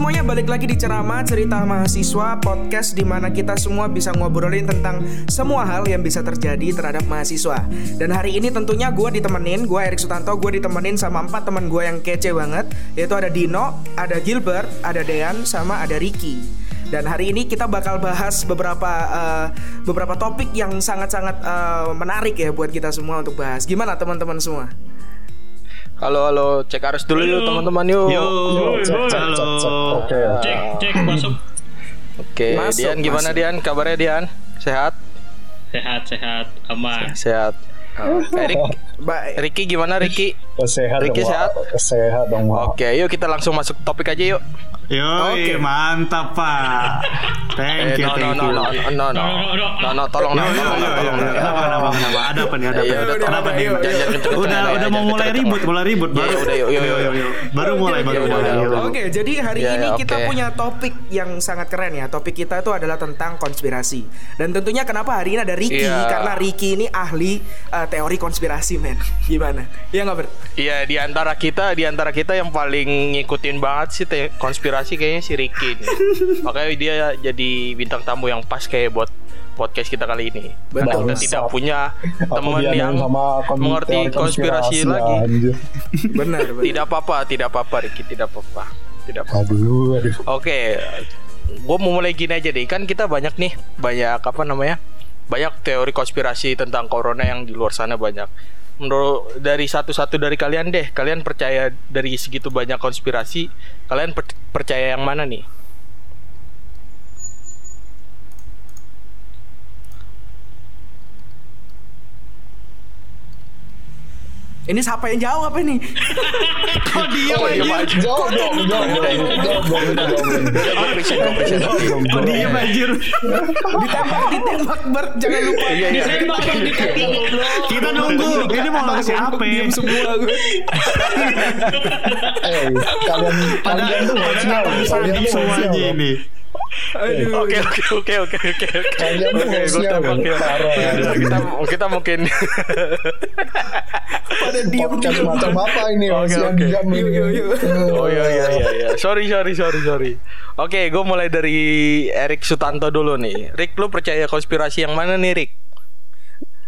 semuanya, balik lagi di Ceramah Cerita Mahasiswa Podcast di mana kita semua bisa ngobrolin tentang semua hal yang bisa terjadi terhadap mahasiswa Dan hari ini tentunya gue ditemenin, gue Erik Sutanto, gue ditemenin sama empat teman gue yang kece banget Yaitu ada Dino, ada Gilbert, ada Dean, sama ada Ricky dan hari ini kita bakal bahas beberapa uh, beberapa topik yang sangat-sangat uh, menarik ya buat kita semua untuk bahas. Gimana teman-teman semua? Halo halo, cek arus dulu yuk teman-teman yuk. Yuk, Cek, cek, cek, cek. Oke. Cek, cek masuk. Oke, Masuk, Dian gimana masuk. Dian? Kabarnya Dian? Sehat? Sehat, sehat, aman. Sehat. Erik, Baik. Ricky gimana Ricky? Sehat Ricky dong, sehat? Sehat dong. Oke, yuk kita langsung masuk topik aja yuk. Yoi, Oke. mantap pak. Eh, Thank you, no, no, thank no, you. no, no, no, no, no, tolong, no, Yo, yo, tolong, yo, no, yo, tolong, yo. no. Kenapa, kenapa, kenapa? Ada apa nih? Ada Iya, apa? Ada tolong, apa nih? Udah, udah mau mulai ribut, mulai ribut. Iya, Baru, udah, yuk, yuk, yuk. Baru mulai, baru Oke, mulai. yuk. Oke, jadi hari Iya, ini iya, kita punya topik yang sangat keren ya. Topik kita itu adalah tentang konspirasi. Dan tentunya kenapa hari ini ada Ricky? Iya. Karena Ricky ini ahli uh, teori konspirasi, men. Gimana? Iya nggak ber? Iya, di antara kita, di antara kita yang paling ngikutin banget sih te- konspirasi kayaknya si Ricky nih. Makanya dia jadi bintang tamu yang pas kayak buat podcast kita kali ini. Karena kita tidak punya teman yang sama kon- mengerti konspirasi, konspirasi, lagi. Benar, benar. Tidak apa-apa, tidak apa-apa Ricky, tidak apa-apa. Tidak apa. Aduh, aduh. Oke, gue mau mulai gini aja deh. Kan kita banyak nih, banyak apa namanya? Banyak teori konspirasi tentang corona yang di luar sana banyak. Menurut dari satu-satu dari kalian deh, kalian percaya dari segitu banyak konspirasi, kalian per- percaya yang mana nih? Ini siapa yang jawab ini? Kok dia Oh, iya. Jawab dong, jawab dong, dong, Kok dia anjir? ditembak, ditembak, Bert. Jangan lupa. Iya, iya. Ditembak, ditembak. Kita nunggu. Ini mau ngasih apa? Diam semua gue. Eh, kalian kalian tuh nggak sial. Kalian tuh nggak. Oke, oke, oke, oke, oke. Oke, nggak gue sial. tembak ya. Parah. Kita, kita mungkin Pada diam Podcast diam. macam apa ini? Oke, oke. Oh iya iya iya iya. Sorry sorry sorry sorry. Oke, gue mulai dari Erik Sutanto dulu nih. Rick, lu percaya konspirasi yang mana nih, Rick?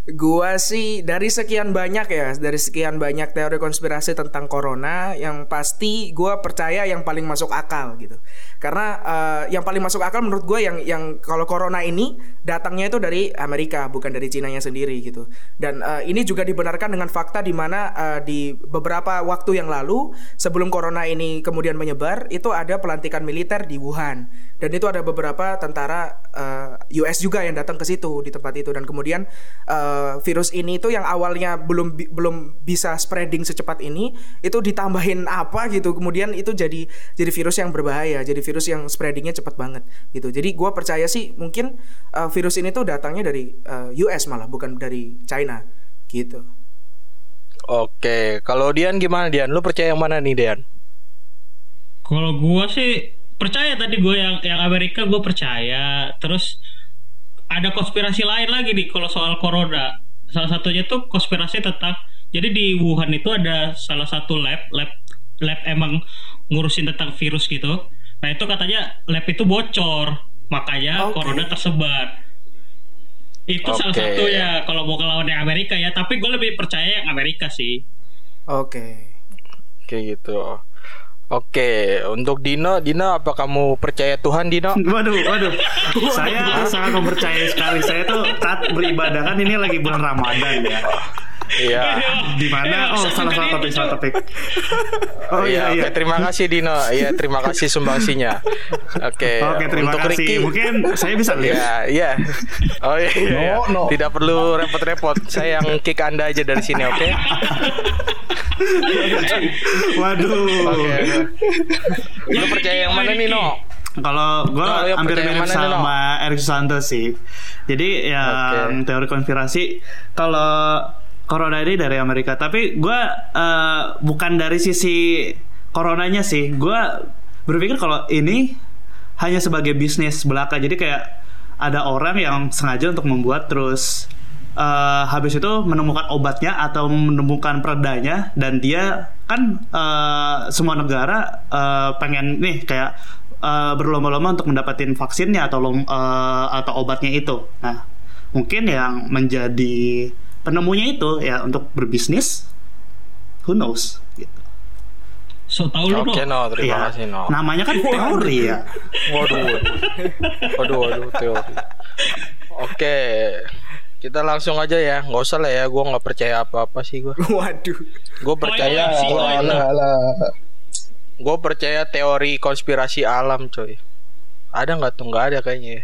Gua sih dari sekian banyak ya, dari sekian banyak teori konspirasi tentang corona, yang pasti gua percaya yang paling masuk akal gitu. Karena eh, yang paling masuk akal menurut gue yang yang kalau corona ini datangnya itu dari Amerika bukan dari Cina-nya sendiri gitu. Dan eh, ini juga dibenarkan dengan fakta di mana eh, di beberapa waktu yang lalu sebelum corona ini kemudian menyebar itu ada pelantikan militer di Wuhan. Dan itu ada beberapa tentara eh, US juga yang datang ke situ di tempat itu. Dan kemudian eh, virus ini itu yang awalnya belum belum bisa spreading secepat ini itu ditambahin apa gitu. Kemudian itu jadi jadi virus yang berbahaya jadi virus yang spreadingnya cepat banget gitu jadi gua percaya sih mungkin eh, virus ini tuh datangnya dari eh, US malah bukan dari China gitu Oke, kalau Dian gimana Dian? Lu percaya yang mana nih Dian? Kalau gua sih percaya tadi gue yang yang Amerika gue percaya. Terus ada konspirasi lain lagi nih kalau soal corona. Salah satunya tuh konspirasi tentang jadi di Wuhan itu ada salah satu lab lab lab emang ngurusin tentang virus gitu. Nah itu katanya lab itu bocor, makanya Oke. corona tersebar. Itu salah Oke. satunya kalau mau ngelawan yang Amerika ya. Tapi gue lebih percaya yang Amerika sih. oke Kayak gitu. Oke, untuk Dino, Dino apa kamu percaya Tuhan Dino? Waduh, waduh. Saya sangat mempercayai sekali. Saya tuh taat beribadah kan ini lagi bulan Ramadan ya. Iya. Di mana? Oh, salah salah topik, salah topik. Oh iya Oke, iya. terima kasih Dino. Iya, terima kasih sumbangsinya. Oke. Oke, terima untuk kasih. Ricky. Mungkin saya bisa lihat. Iya, iya. Oh iya, iya, iya. No, no. Tidak perlu repot-repot. Saya yang kick Anda aja dari sini, oke? Waduh. Oke. Lu percaya yang mana nih, No? Kalau gue Kalau yang hampir mirip mana nih, No? sama Erik Susanto sih. Jadi yang teori konspirasi kalau corona ini dari Amerika, tapi gue eh, bukan dari sisi coronanya sih. Gue berpikir kalau ini hanya sebagai bisnis belaka. Jadi kayak ada orang yang sengaja untuk membuat terus eh, habis itu menemukan obatnya atau menemukan peredanya dan dia kan eh, semua negara eh, pengen nih kayak eh, berlomba-lomba untuk mendapatkan vaksinnya atau eh, atau obatnya itu. Nah, mungkin yang menjadi penemunya itu ya untuk berbisnis, who knows? Gitu. So tau lu Oke no. no, terima Ya, kasih no. Namanya kan teori ya. Waduh, waduh, waduh, waduh, teori. Oke, kita langsung aja ya, nggak usah lah ya, gue nggak percaya apa-apa sih gue. Waduh. Gue percaya, gue Oil. Alah, alah. gue percaya teori konspirasi alam, coy. Ada nggak tuh? Nggak ada kayaknya. ya.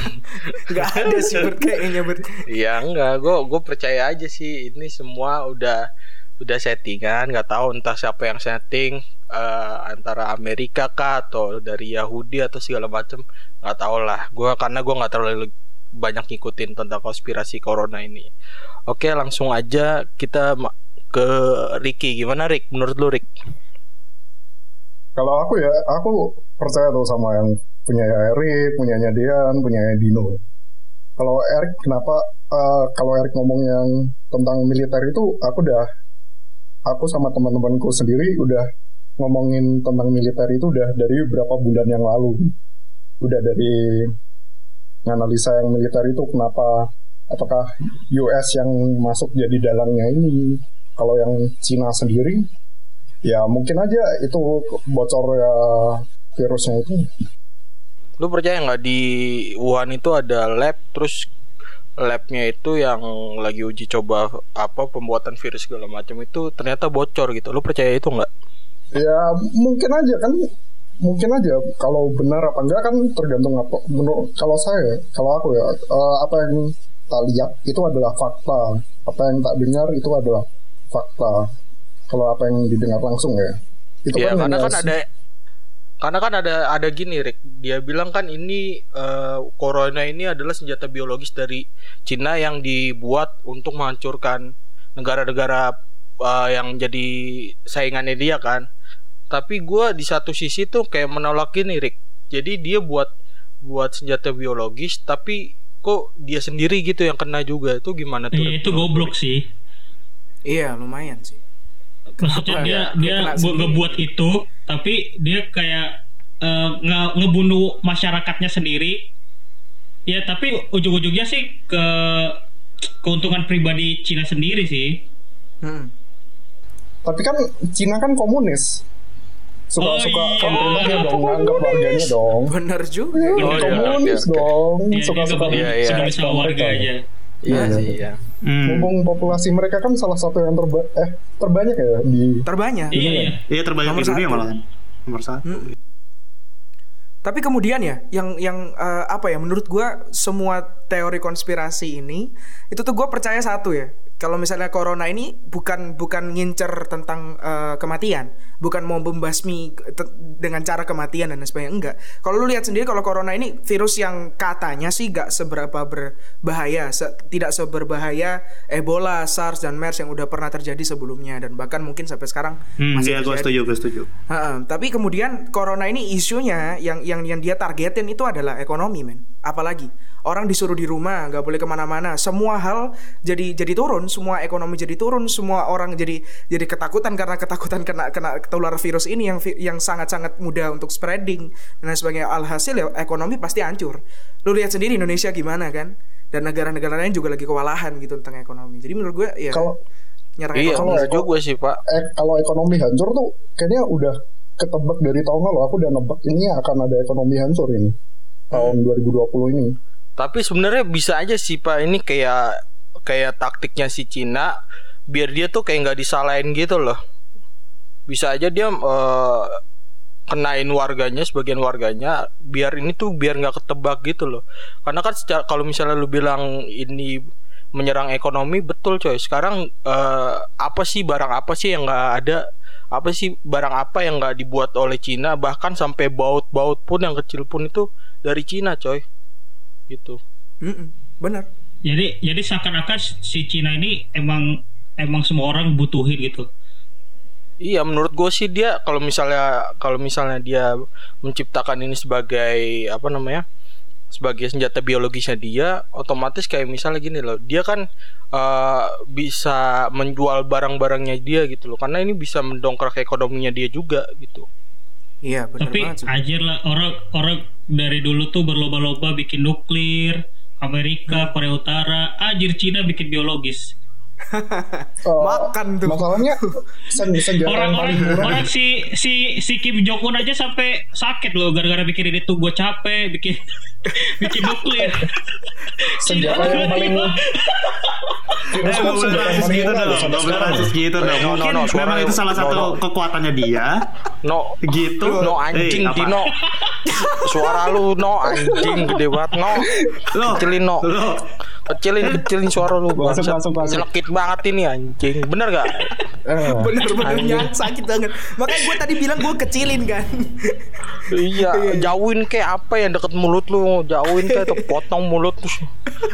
Nggak ada sih Bert kayaknya Bert. Iya enggak, gue gue percaya aja sih ini semua udah udah settingan, nggak tahu entah siapa yang setting eh, antara Amerika kah atau dari Yahudi atau segala macam nggak tahu lah. Gue karena gue nggak terlalu banyak ngikutin tentang konspirasi corona ini. Oke langsung aja kita ke Ricky gimana Rick? Menurut lu Rick? Kalau aku ya, aku percaya tuh sama yang punya Erik, punyanya Dean, punyanya Dino. Kalau Erik kenapa? eh, kalau Erik ngomong yang tentang militer itu, aku udah, aku sama teman-temanku sendiri udah ngomongin tentang militer itu udah dari berapa bulan yang lalu. Udah dari analisa yang militer itu kenapa apakah US yang masuk jadi dalangnya ini kalau yang Cina sendiri ya mungkin aja itu bocor ya virusnya itu Lu percaya nggak di Wuhan itu ada lab terus labnya itu yang lagi uji coba apa pembuatan virus segala macam itu ternyata bocor gitu. Lu percaya itu nggak? ya mungkin aja kan mungkin aja. Kalau benar apa enggak kan tergantung apa. Menurut kalau saya kalau aku ya eh, apa yang tak lihat itu adalah fakta. Apa yang tak dengar itu adalah fakta. Kalau apa yang didengar langsung ya. Itu Iya, karena hanya kan ada karena kan ada ada gini Rick dia bilang kan ini eh, corona ini adalah senjata biologis dari Cina yang dibuat untuk menghancurkan negara-negara eh, yang jadi saingannya dia kan tapi gua di satu sisi tuh kayak menolak gini Rick jadi dia buat buat senjata biologis tapi kok dia sendiri gitu yang kena juga itu gimana tuh Iya Rick? itu goblok sih. Iya lumayan sih. Maksudnya dia ya? dia Dia ngebuat itu tapi dia kayak eh, nge- ngebunuh masyarakatnya sendiri. Ya tapi ujung-ujungnya sih ke keuntungan pribadi Cina sendiri sih. Hmm. tapi kan Cina kan komunis suka Oh, suka iya. pemerintahnya dong nganggap warganya dong Bener juga. Iya, Oh, iya, komunis oke. dong Dia suka suka juga Iya, iya. sebagai sama warganya. iya sih iya Hmm. Mumpung populasi mereka kan salah satu yang terba eh terbanyak ya di Terbanyak. Iya iya. Iya terbanyak Nomor di dunia malah. Nomor satu. Tapi kemudian ya, yang yang eh, apa ya? Menurut gua semua teori konspirasi ini itu tuh gua percaya satu ya. Kalau misalnya corona ini bukan bukan ngincer tentang eh, kematian, bukan mau membasmi dengan cara kematian dan sebagainya enggak. Kalau lu lihat sendiri kalau corona ini virus yang katanya sih gak seberapa berbahaya, se- tidak seberbahaya Ebola, SARS dan MERS yang udah pernah terjadi sebelumnya dan bahkan mungkin sampai sekarang Hmm, masih gue terjadi. setuju, gue setuju. Ha-ha, tapi kemudian corona ini isunya yang yang yang dia targetin itu adalah ekonomi men apalagi orang disuruh di rumah nggak boleh ke mana-mana. Semua hal jadi jadi turun semua ekonomi jadi turun semua orang jadi jadi ketakutan karena ketakutan kena kena ketular virus ini yang yang sangat sangat mudah untuk spreading dan sebagainya. Alhasil ya ekonomi pasti hancur. Lu lihat sendiri Indonesia gimana kan? Dan negara-negara lain juga lagi kewalahan gitu tentang ekonomi. Jadi menurut gue ya kalau nyerang iya ekonomi. bener juga sih pak. Eh, kalau ekonomi hancur tuh kayaknya udah ketebak dari tahun lalu. Aku udah nebak ini akan ada ekonomi hancur ini tahun 2020 ini Tapi sebenarnya bisa aja sih Pak ini kayak kayak taktiknya si Cina biar dia tuh kayak nggak disalahin gitu loh. Bisa aja dia eh, kenain warganya sebagian warganya biar ini tuh biar nggak ketebak gitu loh. Karena kan secara, kalau misalnya lu bilang ini menyerang ekonomi betul coy. Sekarang eh, apa sih barang apa sih yang nggak ada? Apa sih barang apa yang nggak dibuat oleh Cina bahkan sampai baut-baut pun yang kecil pun itu dari Cina coy. Gitu. Mm-mm, bener Jadi jadi seakan-akan si Cina ini emang emang semua orang butuhin gitu. Iya, menurut gue sih dia kalau misalnya kalau misalnya dia menciptakan ini sebagai apa namanya sebagai senjata biologisnya dia, otomatis kayak misalnya gini loh, dia kan eh, bisa menjual barang-barangnya dia gitu loh, karena ini bisa mendongkrak ekonominya dia juga gitu. Iya benar Tapi banget. anjir lah orang orang dari dulu tuh berlomba-lomba bikin nuklir, Amerika, Hmm. Korea Utara, anjir Cina bikin biologis. Eh, Makan tuh. Masalahnya paling murah. orang si si si Kim Jong Un aja sampai sakit loh gara-gara bikin itu gue capek bikin bikin nuklir. Senjata yang paling virus Eh, kan gitu dong, rasis gitu dong. no, no, memang itu lu. salah satu no. kekuatannya dia. No, Gitu. no anjing Eh, apa? Dino. Suara lu no anjing gede banget no. Lo, Kecilin no. Kecilin kecilin suara lu. Masuk, masuk, masuk. Banget ini anjing. Bener gak? Bener-bener nyang sakit banget. Makanya gue tadi bilang gue kecilin kan. Iya, jauhin kayak apa yang deket mulut lu, jauhin kayak tuh potong mulut terus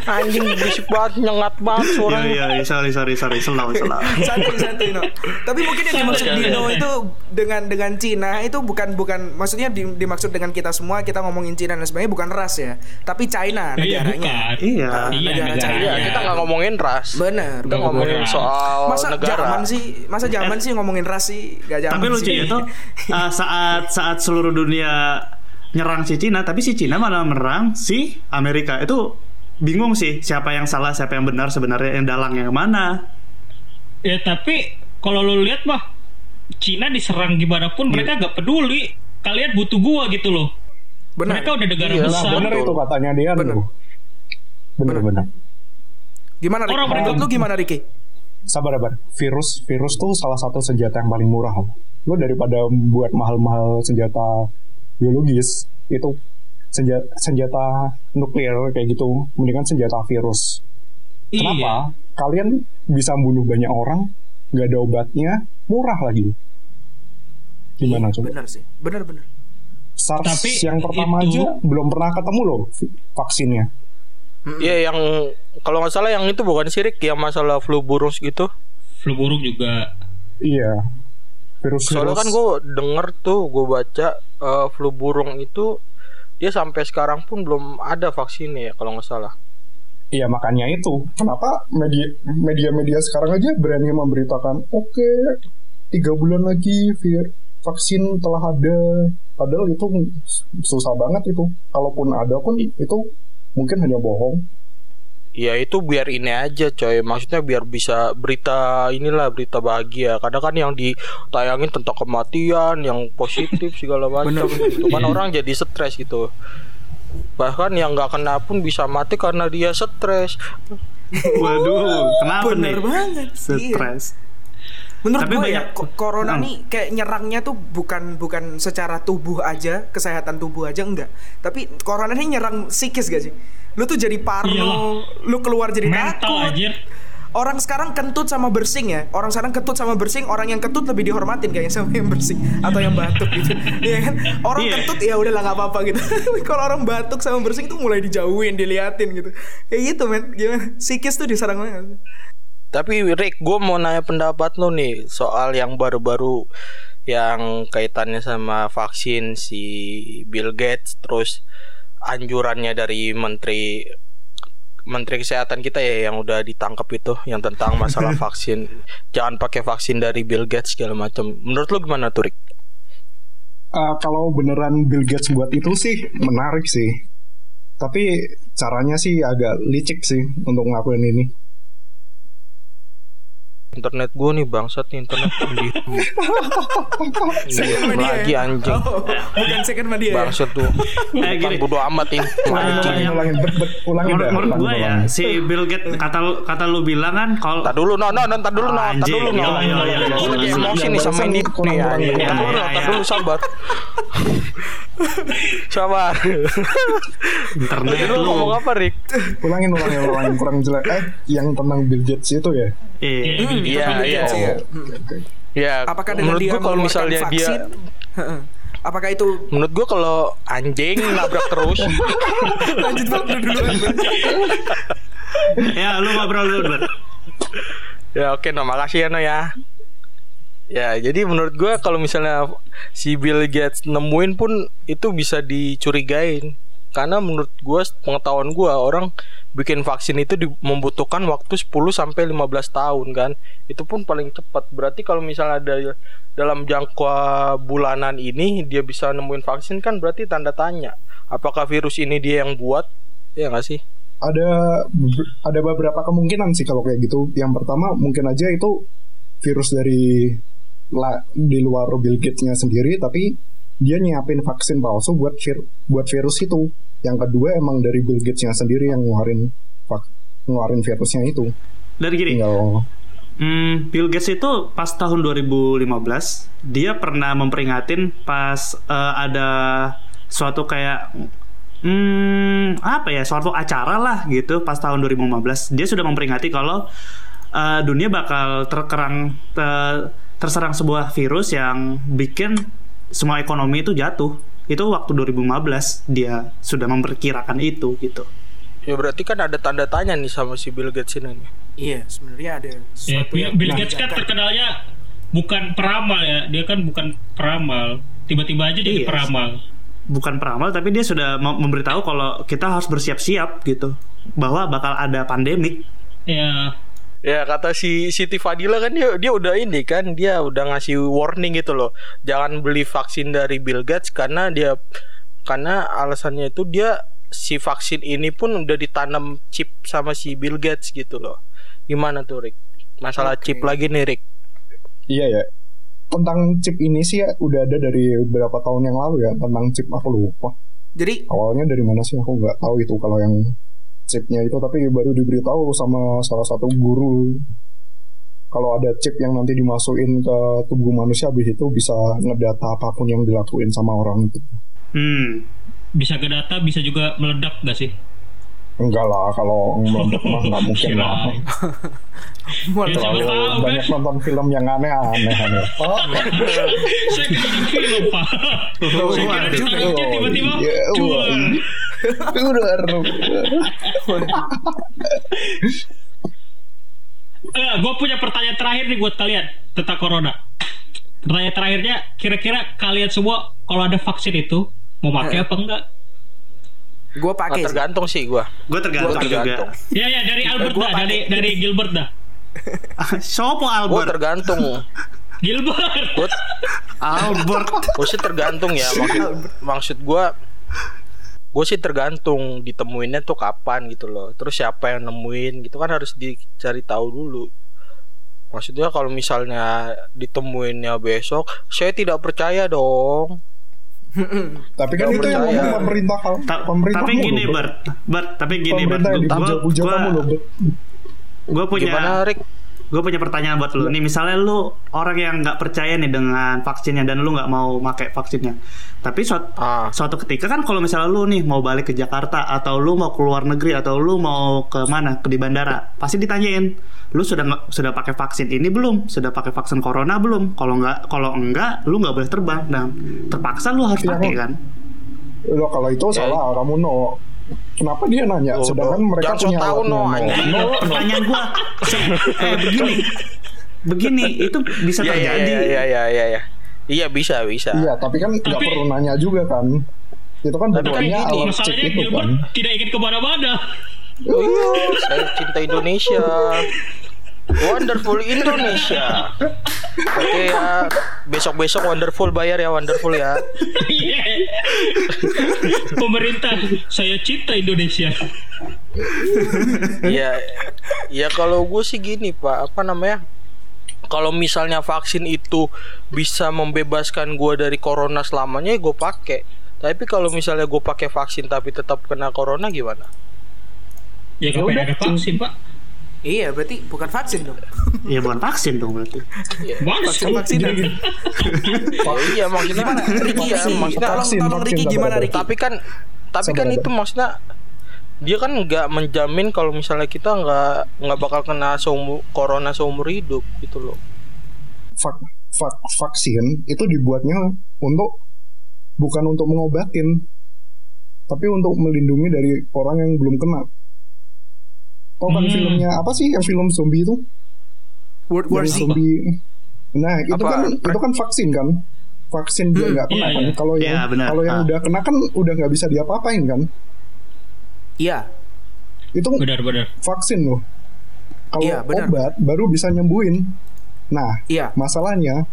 anjing berisik banget, nyengat banget Iya, suaranya. iya, iya, sorry, sorry, sorry, slow, slow. santai santai no. Tapi mungkin yang dimaksud Dino itu dengan dengan Cina itu bukan bukan maksudnya di- dimaksud dengan kita semua kita ngomongin Cina dan sebagainya bukan ras ya, tapi China Iya negaranya. bukan. Iya. Iya negara. China. Iya, kita nggak ngomongin ras. Bener. Kita ngomongin Negara. soal Masa negara. zaman sih, masa zaman sih ngomongin ras sih, gak zaman Tapi lucu sih. itu uh, saat saat seluruh dunia nyerang si Cina, tapi si Cina malah menyerang si Amerika. Itu bingung sih siapa yang salah, siapa yang benar sebenarnya yang dalang yang mana. Ya tapi kalau lu lihat mah Cina diserang gimana pun mereka gak peduli. Kalian butuh gua gitu loh. Benar. Mereka udah negara Iya, Nah, besar. bener itu katanya dia. Bener bener. Gimana Rick? Orang Menurut mereka- lu gimana Ricky? Sabar sabar. Virus virus tuh salah satu senjata yang paling murah. Lo daripada buat mahal-mahal senjata biologis itu senjata senjata nuklir kayak gitu, mendingan senjata virus. Iya. Kenapa? Kalian bisa bunuh banyak orang, nggak ada obatnya, murah lagi. Gimana coba? Bener sih, bener bener. SARS Tapi yang pertama itu- aja belum pernah ketemu loh vaksinnya. Iya, yang kalau nggak salah yang itu bukan sirik yang masalah flu burung gitu. Flu burung juga. Iya. Virus Soalnya kan gue denger tuh, gue baca eh, flu burung itu dia sampai sekarang pun belum ada vaksinnya ya kalau nggak salah. Iya makanya itu kenapa media media-media sekarang aja berani memberitakan oke tiga bulan lagi vir- vaksin telah ada padahal itu susah banget itu kalaupun ada pun itu mungkin hanya bohong. Ya itu biar ini aja coy. Maksudnya biar bisa berita inilah berita bahagia. Kadang kan yang ditayangin tentang kematian Yang positif segala macam. Itu kan orang jadi stres gitu. Bahkan yang nggak kena pun bisa mati karena dia stres. Waduh, kenapa Bener nih? banget. Iya. Menurut Tapi gue ya, banyak- ko- corona Hmm. nih kayak nyerangnya tuh bukan bukan secara tubuh aja, kesehatan tubuh aja enggak. Tapi corona nih nyerang psikis gak sih? Lu tuh jadi parno, Iyalah. lu keluar jadi Mental takut. anjir. Orang sekarang kentut sama bersing ya. Orang sekarang kentut sama bersing, orang yang kentut lebih dihormatin kayaknya sama yang bersing atau yang batuk gitu. Iya kan? Orang Iya. kentut ya udah lah nggak apa-apa gitu. Kalau orang batuk sama bersing tuh mulai dijauhin, diliatin gitu. Kayak gitu men. Gimana? Psikis tuh diserang banget. Tapi Rick gue mau nanya pendapat lo nih Soal yang baru-baru Yang kaitannya sama vaksin si Bill Gates Terus anjurannya dari menteri Menteri Kesehatan kita ya yang udah ditangkap itu yang tentang masalah vaksin jangan pakai vaksin dari Bill Gates segala macam. Menurut lo gimana tuh Rick? Uh, kalau beneran Bill Gates buat itu sih menarik sih tapi caranya sih agak licik sih untuk ngelakuin ini Internet gue nih bangsat nih internet di media lagi ya? anjing Oh, bukan second media ya? bangsat tuh. Kan gini. bodo amat ini. ulangin yang- ulangin bet, ulangin Menurut, ulangin, gue ya ulangin. si Bill Gates kata lu kata lu bilang kan kalau Tar dulu, no, no, no, tar dulu, no, Anjing, dulu, no. iya, iya, iya, iya. Gue lagi emosi nih sama Barusan ini nih, kurang- anjing. iya, Tar dulu, iya, iya. sabar. Sabar. internet lu lu. ngomong apa, Rick? ulangin ulangin ulangin kurang jelek eh yang tentang Bill Gates itu ya Iya. Hmm, Iya, Bill iya. Gates, iya. Ya, Apakah dengan menurut dia gua kalau misalnya dia vaksin, Heeh. Apakah itu Menurut gua kalau anjing nabrak terus lanjut Bang, dulu dulu ya lu ngobrol dulu Ber. Ya oke, no, makasih ya, no ya. Ya, jadi menurut gua kalau misalnya si Bill Gates nemuin pun itu bisa dicurigain. Karena menurut gua pengetahuan gua orang bikin vaksin itu di- membutuhkan waktu 10 sampai 15 tahun kan. Itu pun paling cepat. Berarti kalau misalnya ada dalam jangka bulanan ini dia bisa nemuin vaksin kan? Berarti tanda tanya apakah virus ini dia yang buat? Ya nggak sih? Ada ada beberapa kemungkinan sih kalau kayak gitu. Yang pertama mungkin aja itu virus dari la, di luar Bill Gates-nya sendiri tapi dia nyiapin vaksin palsu buat vir, buat virus itu yang kedua emang dari Bill Gates-nya sendiri yang ngeluarin ngeluarin virusnya itu. Dari gini. Tinggal Hmm, Bill Gates itu pas tahun 2015 dia pernah memperingatin pas uh, ada suatu kayak hmm, apa ya suatu acara lah gitu pas tahun 2015 dia sudah memperingati kalau uh, dunia bakal terkerang ter, terserang sebuah virus yang bikin semua ekonomi itu jatuh itu waktu 2015 dia sudah memperkirakan itu gitu ya berarti kan ada tanda tanya nih sama si Bill Gates ini Iya, sebenarnya ada ya, sesuatu ya, yang Bill Gates kan terkenalnya bukan peramal ya. Dia kan bukan peramal. Tiba-tiba aja jadi iya, peramal. Bukan peramal tapi dia sudah memberitahu kalau kita harus bersiap-siap gitu bahwa bakal ada pandemik. Ya. Ya kata si Siti Fadila kan dia dia udah ini kan dia udah ngasih warning gitu loh. Jangan beli vaksin dari Bill Gates karena dia karena alasannya itu dia si vaksin ini pun udah ditanam chip sama si Bill Gates gitu loh. Gimana tuh Rick? Masalah okay. chip lagi nih Rick. Iya ya. Tentang chip ini sih ya, udah ada dari beberapa tahun yang lalu ya tentang chip aku lupa. Jadi awalnya dari mana sih aku nggak tahu itu kalau yang chipnya itu tapi baru diberitahu sama salah satu guru kalau ada chip yang nanti dimasukin ke tubuh manusia habis itu bisa ngedata apa pun yang dilakuin sama orang itu. Hmm. Bisa ke data bisa juga meledak gak sih? Enggak lah, kalau meledak mah nggak mungkin lah. Terlalu banyak nonton film yang aneh-aneh. Aneh. Oh, saya nonton film pak. Saya juga tiba-tiba jual. Udah Eh, gue punya pertanyaan terakhir nih buat kalian tentang corona. Pertanyaan terakhirnya, kira-kira kalian semua kalau ada vaksin itu mau pakai apa enggak? Gue pakai. Oh, tergantung sih gue. Gue tergantung, tergantung juga. Ya ya dari Albert dah, dari dari Gilbert dah. Siapa Albert? Gue tergantung. Gilbert. Gua, Albert. Gue sih tergantung ya. Maksud, maksud gue gue sih tergantung ditemuinnya tuh kapan gitu loh terus siapa yang nemuin gitu kan harus dicari tahu dulu maksudnya kalau misalnya ditemuinnya besok saya tidak percaya dong tapi kan itu yang ngomong pemerintah Ta pemerintah tapi gini Bert Bert tapi gini Bert. gue gue punya Gimana, Rick? Gue punya pertanyaan buat lu. Nih misalnya lu orang yang nggak percaya nih dengan vaksinnya dan lu nggak mau pakai vaksinnya. Tapi suatu, ah. suatu ketika kan kalau misalnya lu nih mau balik ke Jakarta atau lu mau keluar negeri atau lu mau ke mana ke di bandara pasti ditanyain lu sudah sudah pakai vaksin ini belum? Sudah pakai vaksin corona belum? Kalau nggak kalau enggak lu nggak boleh terbang. Nah terpaksa lu harus iya, pakai kan? Lo kalau itu salah kamu no Kenapa dia nanya? Oh, Sedangkan oh, mereka punya tahu no, no, no, pertanyaan gua eh, begini. Begini itu bisa ya, terjadi. Iya iya iya iya. Iya bisa bisa. Iya, tapi kan nggak perlu nanya juga kan. Itu kan bentuknya kan alat cek itu kan. Tidak ingin ke mana-mana. Oh, iya, saya cinta Indonesia. Wonderful Indonesia. Oke ya, besok-besok Wonderful bayar ya Wonderful ya. Pemerintah, saya cinta Indonesia. ya, ya kalau gue sih gini pak, apa namanya? Kalau misalnya vaksin itu bisa membebaskan gue dari corona selamanya, ya gue pakai. Tapi kalau misalnya gue pakai vaksin tapi tetap kena corona gimana? Ya, ya udah ada vaksin pak Iya, berarti bukan vaksin dong. Iya, bukan vaksin dong berarti. Iya. Vaksin vaksin. oh, iya, maksudnya gimana? Ricky ya, maksudnya tolong, tolong Ricky gimana Ricky? Tapi kan tapi kan itu maksudnya dia kan nggak menjamin kalau misalnya kita nggak nggak bakal kena seumur corona seumur hidup gitu loh. Vak, vak, vaksin itu dibuatnya untuk bukan untuk mengobatin, tapi untuk melindungi dari orang yang belum kena. Tau kan hmm. filmnya apa sih yang film zombie itu? World War Z. Zombie. Nah itu apa? kan itu kan vaksin kan? Vaksin dia hmm. nggak kena iya, kan? Iya. Kalau yang yeah, kalau yang ah. udah kena kan udah nggak bisa diapa-apain kan? Iya. Itu benar-benar vaksin loh. Kalau iya, obat baru bisa nyembuhin. Nah, iya. masalahnya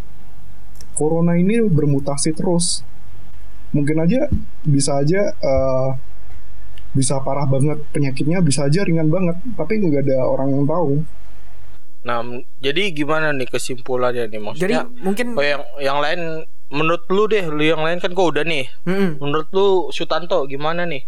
corona ini bermutasi terus. Mungkin aja bisa aja uh, bisa parah banget penyakitnya, bisa aja ringan banget, tapi nggak ada orang yang tahu. Nah, jadi gimana nih kesimpulannya nih maksudnya? Jadi mungkin oh, yang yang lain menurut lu deh, lu yang lain kan kok udah nih. Mm-mm. Menurut lu Sutanto gimana nih?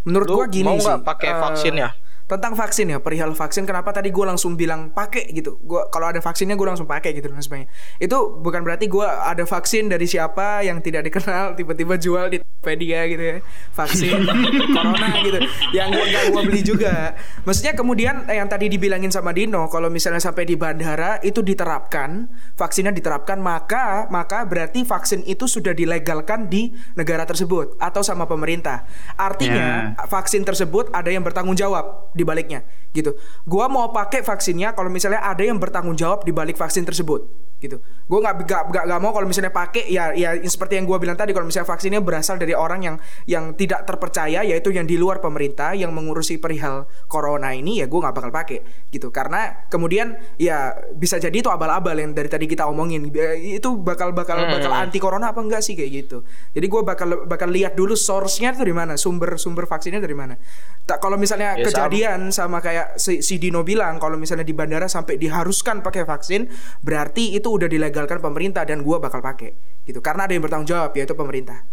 menurut Lu gua gini mau sih. nggak pakai eh, vaksin ya? Tentang vaksin ya, perihal vaksin kenapa tadi gua langsung bilang pakai gitu. Gua kalau ada vaksinnya gua langsung pakai gitu dan sebagainya. Itu bukan berarti gua ada vaksin dari siapa yang tidak dikenal tiba-tiba jual di Tokopedia gitu ya. Vaksin corona gitu. Yang gua nggak gua beli juga. Maksudnya kemudian eh, yang tadi dibilangin sama Dino kalau misalnya sampai di bandara itu diterapkan, vaksinnya diterapkan maka maka berarti vaksin itu sudah dilegalkan di negara tersebut atau sama pemerintah. Artinya vaksin tersebut ada yang bertanggung jawab di baliknya gitu. Gua mau pakai vaksinnya kalau misalnya ada yang bertanggung jawab di balik vaksin tersebut gitu. Gue nggak nggak nggak mau kalau misalnya pakai ya ya seperti yang gua bilang tadi kalau misalnya vaksinnya berasal dari orang yang yang tidak terpercaya yaitu yang di luar pemerintah yang mengurusi perihal corona ini ya gue nggak bakal pakai gitu karena kemudian ya bisa jadi itu abal-abal yang dari tadi kita omongin Ya, itu bakal bakal bakal anti corona apa enggak sih kayak gitu. Jadi gue bakal bakal lihat dulu source-nya itu dari mana, sumber sumber vaksinnya dari mana. Tak kalau misalnya Ya, sama. kejadian sama kayak si, si Dino bilang kalau misalnya di bandara sampai diharuskan pakai vaksin berarti itu udah dilegalkan pemerintah dan gua bakal pakai gitu karena ada yang bertanggung jawab yaitu pemerintah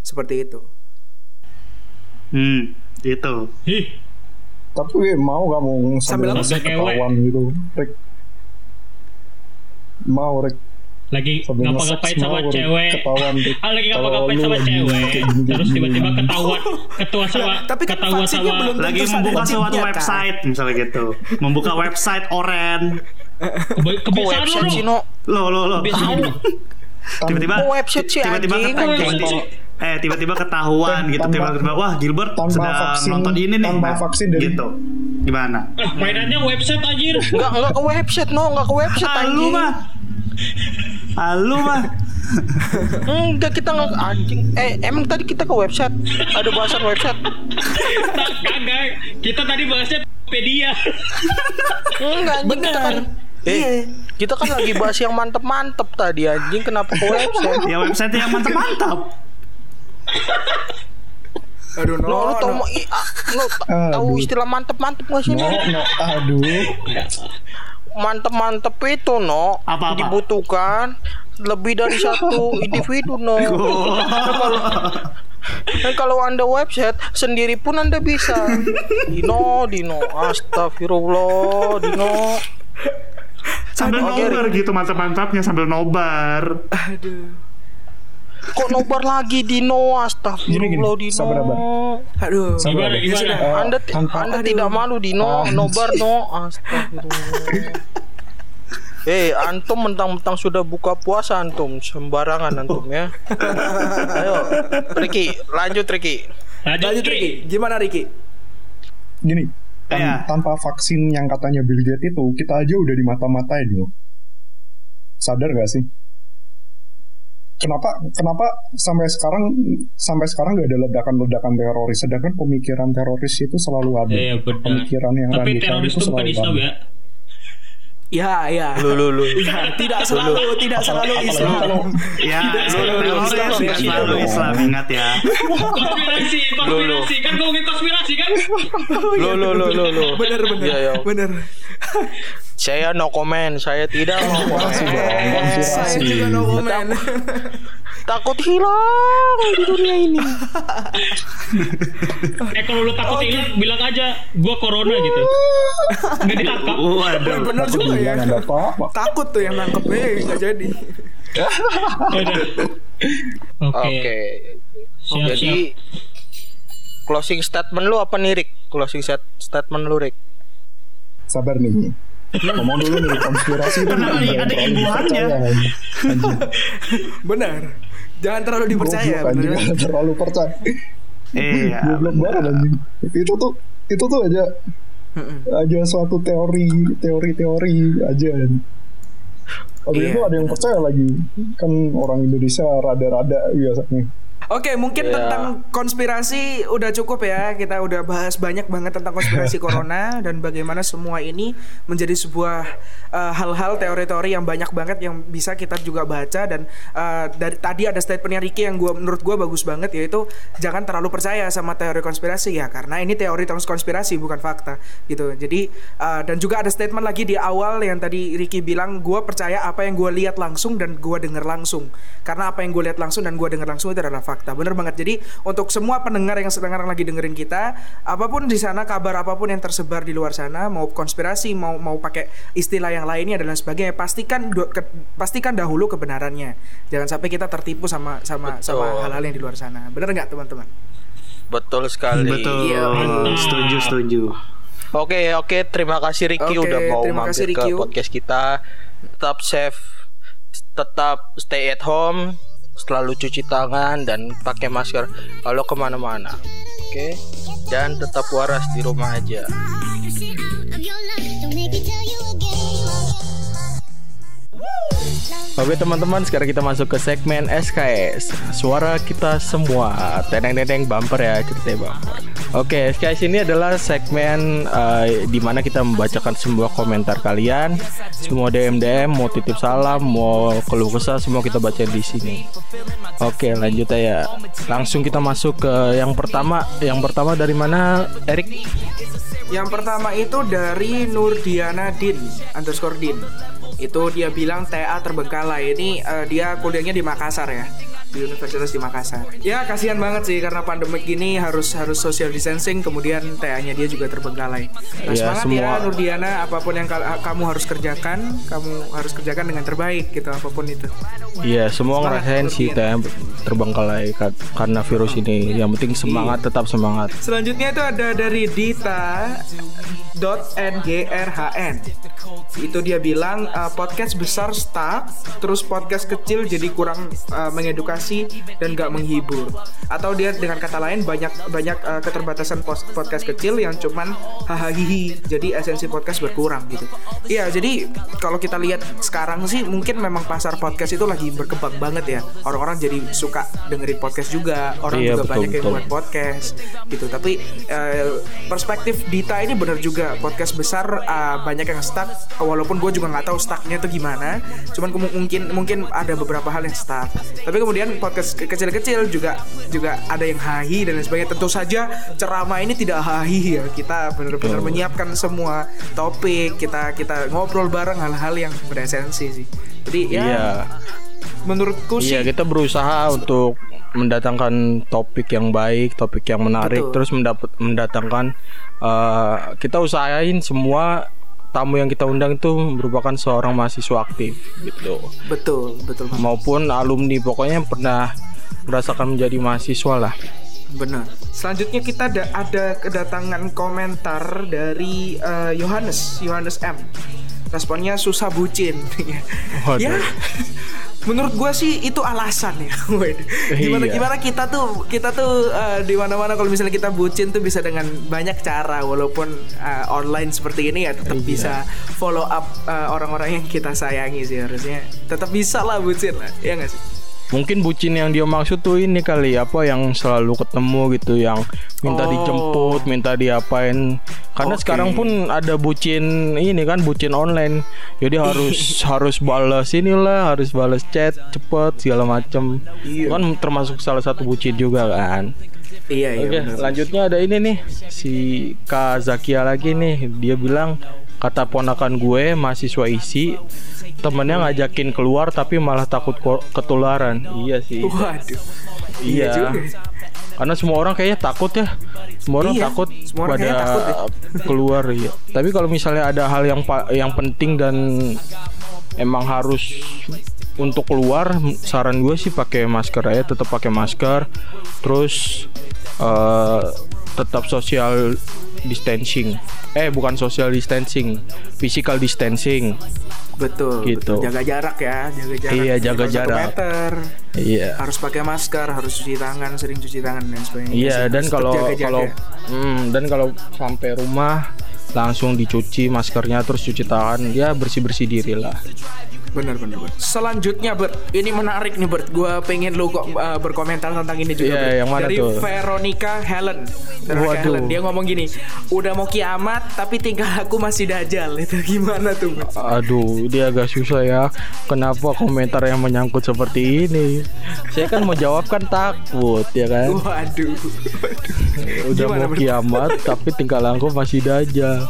seperti itu Hmm, itu. Ih, Tapi mau kamu Sambil sambil, ketahuan gitu, Rick. Mau Rick. lagi ngapa-ngapain sama cewek. Ketahuan. Ah, lagi ngapa-ngapain sama cewek. Terus tiba-tiba ketahuan ketua sama tapi kan ketahuan sama belum Lagi membuka suatu kan? website misalnya gitu. Membuka website oren. Keba- kebiasaan lu website sih, Ro. No? Lo lo lo. Tiba-tiba website sih, tiba-tiba. Eh tiba-tiba ketahuan gitu tiba-tiba wah Gilbert sedang vaksin- nonton ini nih tanpa vaksin dari- gitu gimana Ah, mainannya website anjir. Enggak enggak ke website, no, enggak ke website Halu anjing. mah Halu mah Enggak kita nggak anjing. Eh emang tadi kita ke website. Ada bahasan website. Kagak. Kita tadi bahasnya Tokopedia. Enggak anjing kita kan. Eh, kita kan lagi bahas yang mantep-mantep tadi anjing kenapa ke website? ya website yang mantap-mantap aduh no, Lo lu tau no. mau i- ah, tahu istilah mantep-mantep gak sih? No, No? no, aduh. Mantep-mantep itu no Apa-apa? dibutuhkan lebih dari satu individu no. Kan kalau kan kalau anda website sendiri pun anda bisa. Dino, Dino, astagfirullah, Dino. Sambil Oke, nobar gitu mantap-mantapnya sambil nobar aduh Kok nobar lagi Dino? Astagfirullah Dino. sabar, sabar. aduh Sabar, sudah. Eh, Anda Anda aduh. tidak malu Dino Ah, nobar no astagfirullah. Eh, antum mentang-mentang sudah buka puasa antum sembarangan antum ya. Ayo, Ricky, lanjut Ricky. Lanjut, lanjut Ki. Ricky gimana Ricky Gini, tan- Iya. tanpa vaksin yang katanya Bill Gates itu, kita aja udah di mata-matain loh. Sadar gak sih? Kenapa kenapa sampai sekarang sampai sekarang gak ada ledakan-ledakan teroris sedangkan pemikiran teroris itu selalu ada. Iya, benar. Pemikiran yang Tapi radikal teroris itu itu bukan selalu Islam ada. ya. Ya ya Lu lu lu. Ya, tidak selalu tidak selalu Islam ya Islam, nggak Islam. selalu Islam ingat ya Konspirasi, Lu, lu. konspirasi kan ngomongin konspirasi kan? Lu lu lu lu lu. bener bener Iya, iya. bener Saya no comment, saya tidak no comment. konspirasi. saya juga no comment Takut hilang di dunia ini. Eh kalau lu takut hilang, bilang aja gua corona gitu. Nggak ditangkap. waduh bener Aku juga ya ada takut tuh yang nangkep eh nggak jadi. Oke. Oke. Jadi closing statement lu apa nih Rick? Closing set- statement lu Rick. Sabar nih. Ngomong dulu nih konspirasi itu jangan Ada anjing. benar jangan terlalu dipercaya Goblok, anjing, bener jangan terlalu percaya. iya Goblok banget anjing. Itu tuh itu tuh aja aja suatu teori teori-teori aja. Habis Iya, itu ada yang percaya lagi kan orang Indonesia rada-rada biasanya. Oke, mungkin Ya. tentang konspirasi udah cukup ya. Kita udah bahas banyak banget tentang konspirasi corona dan bagaimana semua ini menjadi sebuah uh, hal-hal teori-teori yang banyak banget yang bisa kita juga baca dan uh, dari tadi ada statementnya Ricky yang gua menurut gua bagus banget yaitu jangan terlalu percaya sama teori konspirasi ya karena ini teori terus konspirasi bukan fakta gitu. Jadi uh, dan juga ada statement lagi di awal yang tadi Ricky bilang gua percaya apa yang gua lihat langsung dan gua dengar langsung. Karena apa yang gue lihat langsung dan gue dengar langsung itu adalah fakta. Bener banget. Jadi untuk semua pendengar yang sekarang lagi dengerin kita, apa pun di sana kabar apa pun yang tersebar di luar sana, mau konspirasi, mau mau pakai istilah yang lainnya dan lain sebagainya, pastikan du- ke- pastikan dahulu kebenarannya. Jangan sampai kita tertipu sama sama Betul. sama hal-hal yang di luar sana. Bener nggak teman-teman? Betul sekali. Betul. Iya. Setuju, setuju. Oke oke terima kasih Ricky Oke, udah mau terima mampir kasih, ke podcast kita. Tetap safe, tetap stay at home, selalu cuci tangan dan pakai masker kalau ke mana-mana. Oke dan tetap waras di rumah aja. Oke teman-teman sekarang kita masuk ke segmen SKS Suara kita semua. Teneng-teneng bumper ya ceritanya bumper Oke SKS ini adalah segmen eh, di mana kita membacakan semua komentar kalian. Semua DM-DM mau titip salam Mau keluh kesah semua kita baca di sini. Oke lanjut ya Langsung kita masuk ke yang pertama. Yang pertama dari mana Erik? Yang pertama itu dari Nurdiana Din underscore Din. Itu dia bilang TA terbengkalai. Ini eh, dia kuliahnya di Makassar ya di Universitas di Makassar. Ya kasihan banget sih karena pandemik gini harus harus social distancing kemudian TA-nya dia juga terbengkalai. Nah, Ya, semangat semua- ya Nurdiana apa pun yang kamu harus kerjakan, kamu harus kerjakan dengan terbaik gitu apa pun itu. Iya semua Semangat, ngerasain sih. TM terbengkalai ka- karena virus ini Yang penting semangat tetap semangat Selanjutnya itu ada dari Dita .ngrhn itu dia bilang uh, podcast besar stuck terus podcast kecil jadi kurang uh, mengedukasi dan gak menghibur. Atau dia dengan kata lain banyak banyak uh, keterbatasan podcast kecil yang cuman hahaha jadi esensi podcast berkurang gitu. Iya jadi kalau kita lihat sekarang sih mungkin memang pasar podcast itu lagi berkembang banget ya. Orang-orang jadi suka dengerin podcast juga orang Iya, juga betul, banyak yang buat podcast gitu. Tapi eh, perspektif Dita ini benar juga podcast besar eh, banyak yang stuck walaupun gue juga nggak tahu stucknya itu gimana. Cuman mungkin mungkin ada beberapa hal yang stuck. Tapi kemudian podcast ke- kecil-kecil juga juga ada yang hahi dan lain sebagainya tentu saja ceramah ini tidak hahi ya kita benar-benar Betul. menyiapkan semua topik kita kita ngobrol bareng hal-hal yang beresensi sih jadi ya Iya menurutku sih Iya kita berusaha untuk mendatangkan topik yang baik, topik yang menarik, Betul. terus mendapat mendatangkan eh, kita usahain semua tamu yang kita undang itu merupakan seorang mahasiswa aktif gitu, betul betul Mas. maupun alumni pokoknya yang pernah merasakan menjadi mahasiswa lah. Benar. Selanjutnya kita ada, ada kedatangan komentar dari Yohanes, Yohanes M. Responnya susah bucin. Waduh. ya, menurut gua sih itu alasan ya. Gimana Iya. gimana kita tuh kita tuh eh, di mana-mana kalau misalnya kita bucin tuh bisa dengan banyak cara walaupun eh, online seperti ini ya tetap Iya. bisa follow up eh, orang-orang yang kita sayangi sih harusnya. Tetap bisa lah bucin lah. Ya nggak sih? Mungkin bucin yang dia maksud tuh ini kali apa yang selalu ketemu gitu yang minta Oh. dijemput, minta diapain. Karena Oke. sekarang pun ada bucin ini kan bucin online. Jadi harus harus balas inilah, harus balas chat cepet segala macem. Iya. Kan termasuk salah satu bucin juga kan. Iya iya. Oke, lanjutnya ada ini nih si Kak Zakia lagi nih. Dia bilang kata ponakan gue mahasiswa isi temennya ngajakin keluar tapi malah takut ketularan. Iya sih. Waduh. Iya. juga. Karena semua orang kayaknya takut ya. Semua orang Iya, takut semua orang pada takut deh. keluar ya. Tapi kalau misalnya ada hal yang yang penting dan emang harus untuk keluar saran gue sih pakai masker aja tetap pakai masker terus eh, tetap social distancing eh bukan social distancing physical distancing Betul, Gitu. betul. Jaga jarak ya, jaga jarak. Iya, jaga jarak. meter. iya Harus pakai masker, harus cuci tangan, sering cuci tangan dan sebagainya. Iya Sih, dan kalau kalau hmm, dan kalau sampai rumah langsung dicuci maskernya terus cuci tangan ya bersih bersih diri lah. Benar benar. benar. Selanjutnya Bert, ini menarik nih Bert. Gua pengen lu kok uh, berkomentar tentang ini juga. Iya, Bert. yang mana Dari tuh? Veronica Helen. Veronica Waduh. Helen. Dia ngomong gini, udah mau kiamat tapi tinggal aku masih dajal. Itu gimana tuh? Bert? Aduh, dia agak susah ya. Kenapa komentar yang menyangkut seperti ini? Saya kan mau jawab kan takut, ya kan? Waduh. Udah Gimana, mau Bert? kiamat, tapi tinggal aku masih dajal.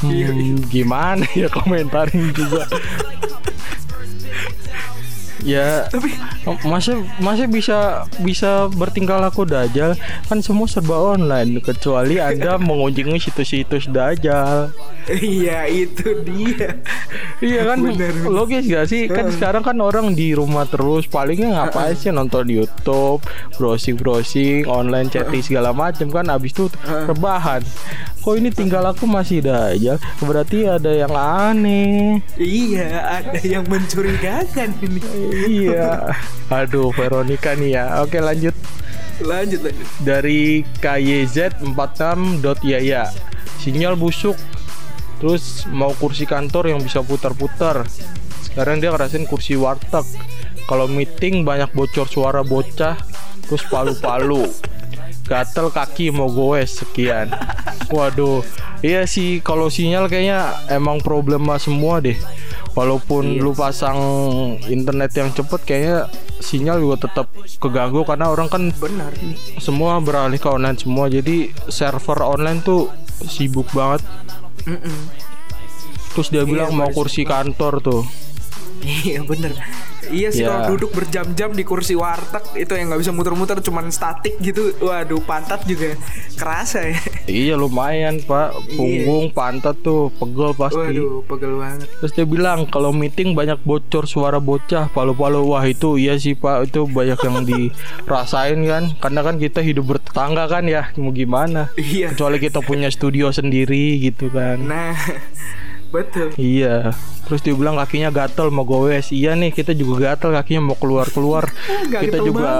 Hmm, gimana ya komentarin juga? Ya masa masa bisa bisa bertingkah laku dajal kan semua serba online kecuali anda mengunjungi situs-situs dajal Iya itu dia. Iya kan? Bener. logis gak sih? Kan sekarang kan orang di rumah terus palingnya ngapain sih nonton YouTube browsing browsing online chatting segala macam kan? Abis itu rebahan kok ini tinggal aku masih dajal berarti ada yang aneh. Iya ada yang mencurigakan ini. iya. Aduh Veronica nih ya. Oke lanjut. Lanjut lanjut. dari KYZ46.yaya sinyal busuk. Terus mau kursi kantor yang bisa putar-putar. Sekarang dia ngerasain kursi warteg. Kalau meeting banyak bocor suara bocah terus palu-palu gatel kaki mau goes sekian. Waduh iya sih kalau sinyal kayaknya emang problema semua deh. Walaupun lu pasang internet yang cepet kayaknya sinyal juga tetap keganggu karena orang kan Benar. semua beralih ke online semua. Jadi server online tuh sibuk banget. Mm-mm. terus dia bilang mau kursi kantor tuh. Iya bener Iya sih Ya. kalau duduk berjam-jam di kursi warteg Itu yang nggak bisa muter-muter cuman statik gitu. Waduh pantat juga kerasa ya. Iya lumayan pak. Punggung pantat tuh pegel pasti. Waduh pegel banget. Terus dia bilang kalau meeting banyak bocor suara bocah. Palu-palu wah itu iya sih pak. Itu banyak yang dirasain kan. Karena kan kita hidup bertetangga kan ya. Mau gimana? Iya. Kecuali kita punya studio sendiri gitu kan. Nah Betul Iya. Terus dia bilang kakinya gatel mau gowes. Iya nih kita juga gatel kakinya mau keluar keluar. Kita juga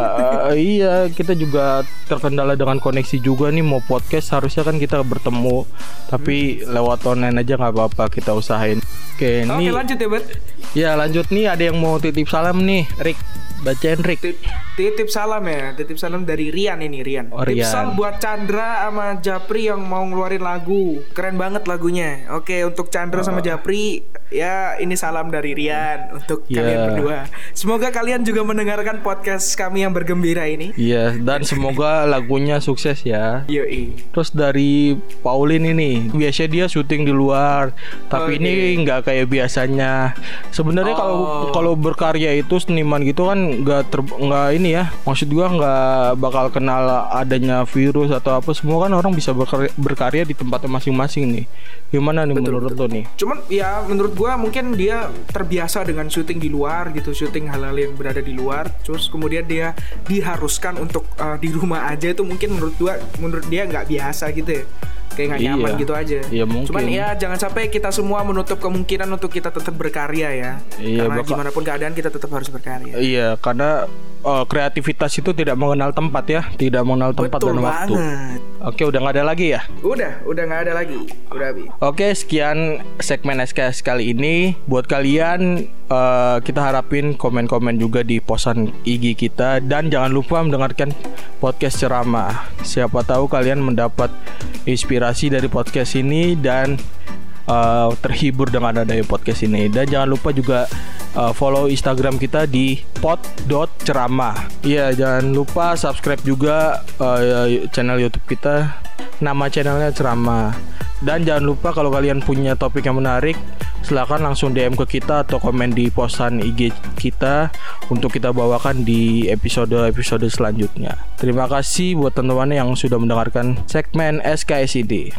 eh, iya kita juga terkendala dengan koneksi juga nih mau podcast harusnya kan kita bertemu tapi lewat online aja nggak apa-apa kita usahain. Oke Oke nih lanjut ya Bet ya lanjut nih ada yang mau titip salam nih Rick bacain Rick. Titip, titip salam ya Titip salam dari Rian ini Rian Oh, Titip salam buat Chandra sama Japri yang mau ngeluarin lagu Keren banget lagunya Oke untuk Chandra Oh. sama Japri Ya ini salam dari Rian Untuk Ya. kalian berdua Semoga kalian juga mendengarkan podcast kami yang bergembira ini Iya dan semoga lagunya sukses ya. Yoi Terus dari Pauline ini, biasanya dia syuting di luar, tapi Oke. ini nggak kayak biasanya. Sebenarnya kalau Oh. kalau berkarya itu seniman gitu kan nggak ter nggak ini ya, maksud gua nggak bakal kenal adanya virus atau apa. Semua kan orang bisa berkarya, berkarya di tempatnya masing-masing nih. Gimana nih menurut lo nih? Cuman ya menurut gua mungkin dia terbiasa dengan syuting di luar gitu, syuting hal-hal yang berada di luar. Terus kemudian dia diharuskan untuk uh, di rumah aja itu mungkin menurut gua menurut dia nggak biasa gitu ya. Kayak nggak Iya. nyaman gitu aja. Iya, mungkin. Cuman ya jangan sampai kita semua menutup kemungkinan untuk kita tetap berkarya ya. Iya, Karena bakal- gimana pun keadaan kita tetap harus berkarya. Iya, karena eh, kreativitas itu tidak mengenal tempat ya, tidak mengenal tempat Betul dan waktu. banget. Oke, udah nggak ada lagi ya? Udah, udah nggak ada lagi. Udah habis. Oke, sekian segmen SKS kali ini. Buat kalian, eh, kita harapin komen-komen juga di posan IG kita dan jangan lupa mendengarkan podcast ceramah. Siapa tahu kalian mendapat inspirasi dari podcast ini dan eh, terhibur dengan adanya podcast ini. Dan jangan lupa juga eh, follow Instagram kita di pod.ceramah. Iya, jangan lupa subscribe juga eh, channel YouTube kita. Nama channelnya ceramah. Dan jangan lupa kalau kalian punya topik yang menarik, silahkan langsung DM ke kita atau komen di posan IG kita untuk kita bawakan di episode-episode selanjutnya. Terima kasih buat teman-teman yang sudah mendengarkan segmen SKS ini.